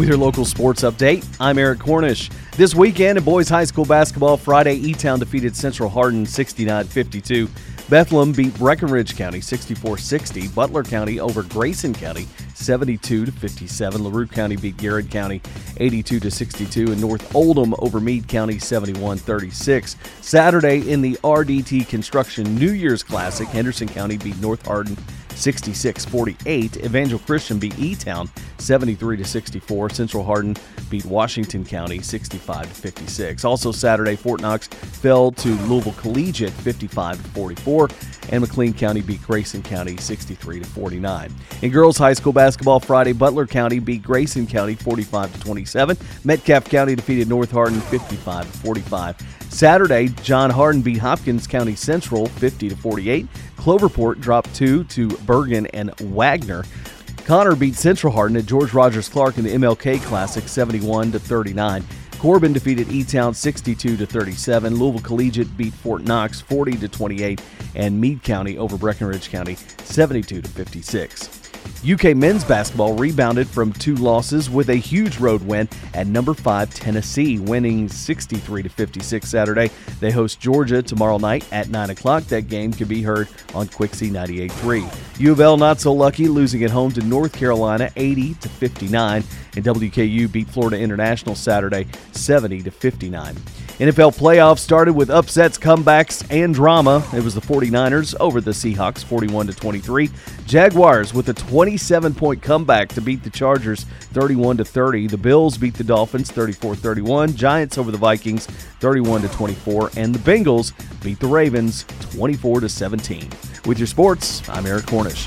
With your local sports update, I'm Eric Cornish. This weekend in boys high school basketball, Friday, E-Town defeated Central Hardin 69-52. Bethlehem beat Breckinridge County 64-60. Butler County over Grayson County 72 57. LaRue County beat Garrard County 82 62 and North Oldham over Meade County 71 36. Saturday in the RDT Construction New Year's Classic, Henderson County beat North Hardin 66 48. Evangel Christian beat E Town 73 64. Central Hardin beat Washington County 65 56. Also Saturday, Fort Knox fell to Louisville Collegiate 55 44, and McLean County beat Grayson County 63 49. In girls high school basketball Friday, Butler County beat Grayson County 45 27. Metcalfe County defeated North Hardin 55 45. Saturday, John Hardin beat Hopkins County Central 50 48. Cloverport dropped two to Bergen and Wagner. Conner beat Central Hardin at George Rogers Clark in the MLK Classic 71 to 39. Corbin defeated E-Town 62 to 37. Louisville Collegiate beat Fort Knox 40 to 28 and Meade County over Breckinridge County 72 to 56. UK men's basketball rebounded from two losses with a huge road win at number 5 Tennessee, winning 63 to 56 Saturday. They host Georgia tomorrow night at 9 o'clock. That game can be heard on Quixie 98.3. U of L not so lucky, losing at home to North Carolina 80 to 59, and WKU beat Florida International Saturday 70 to 59. NFL playoffs started with upsets, comebacks, and drama. It was the 49ers over the Seahawks 41 to 23. Jaguars with a 27 point comeback to beat the Chargers 31 to 30. The Bills beat the Dolphins 34-31. Giants over the Vikings 31 to 24 and the Bengals beat the Ravens 24 to 17. With your sports, I'm Eric Cornish.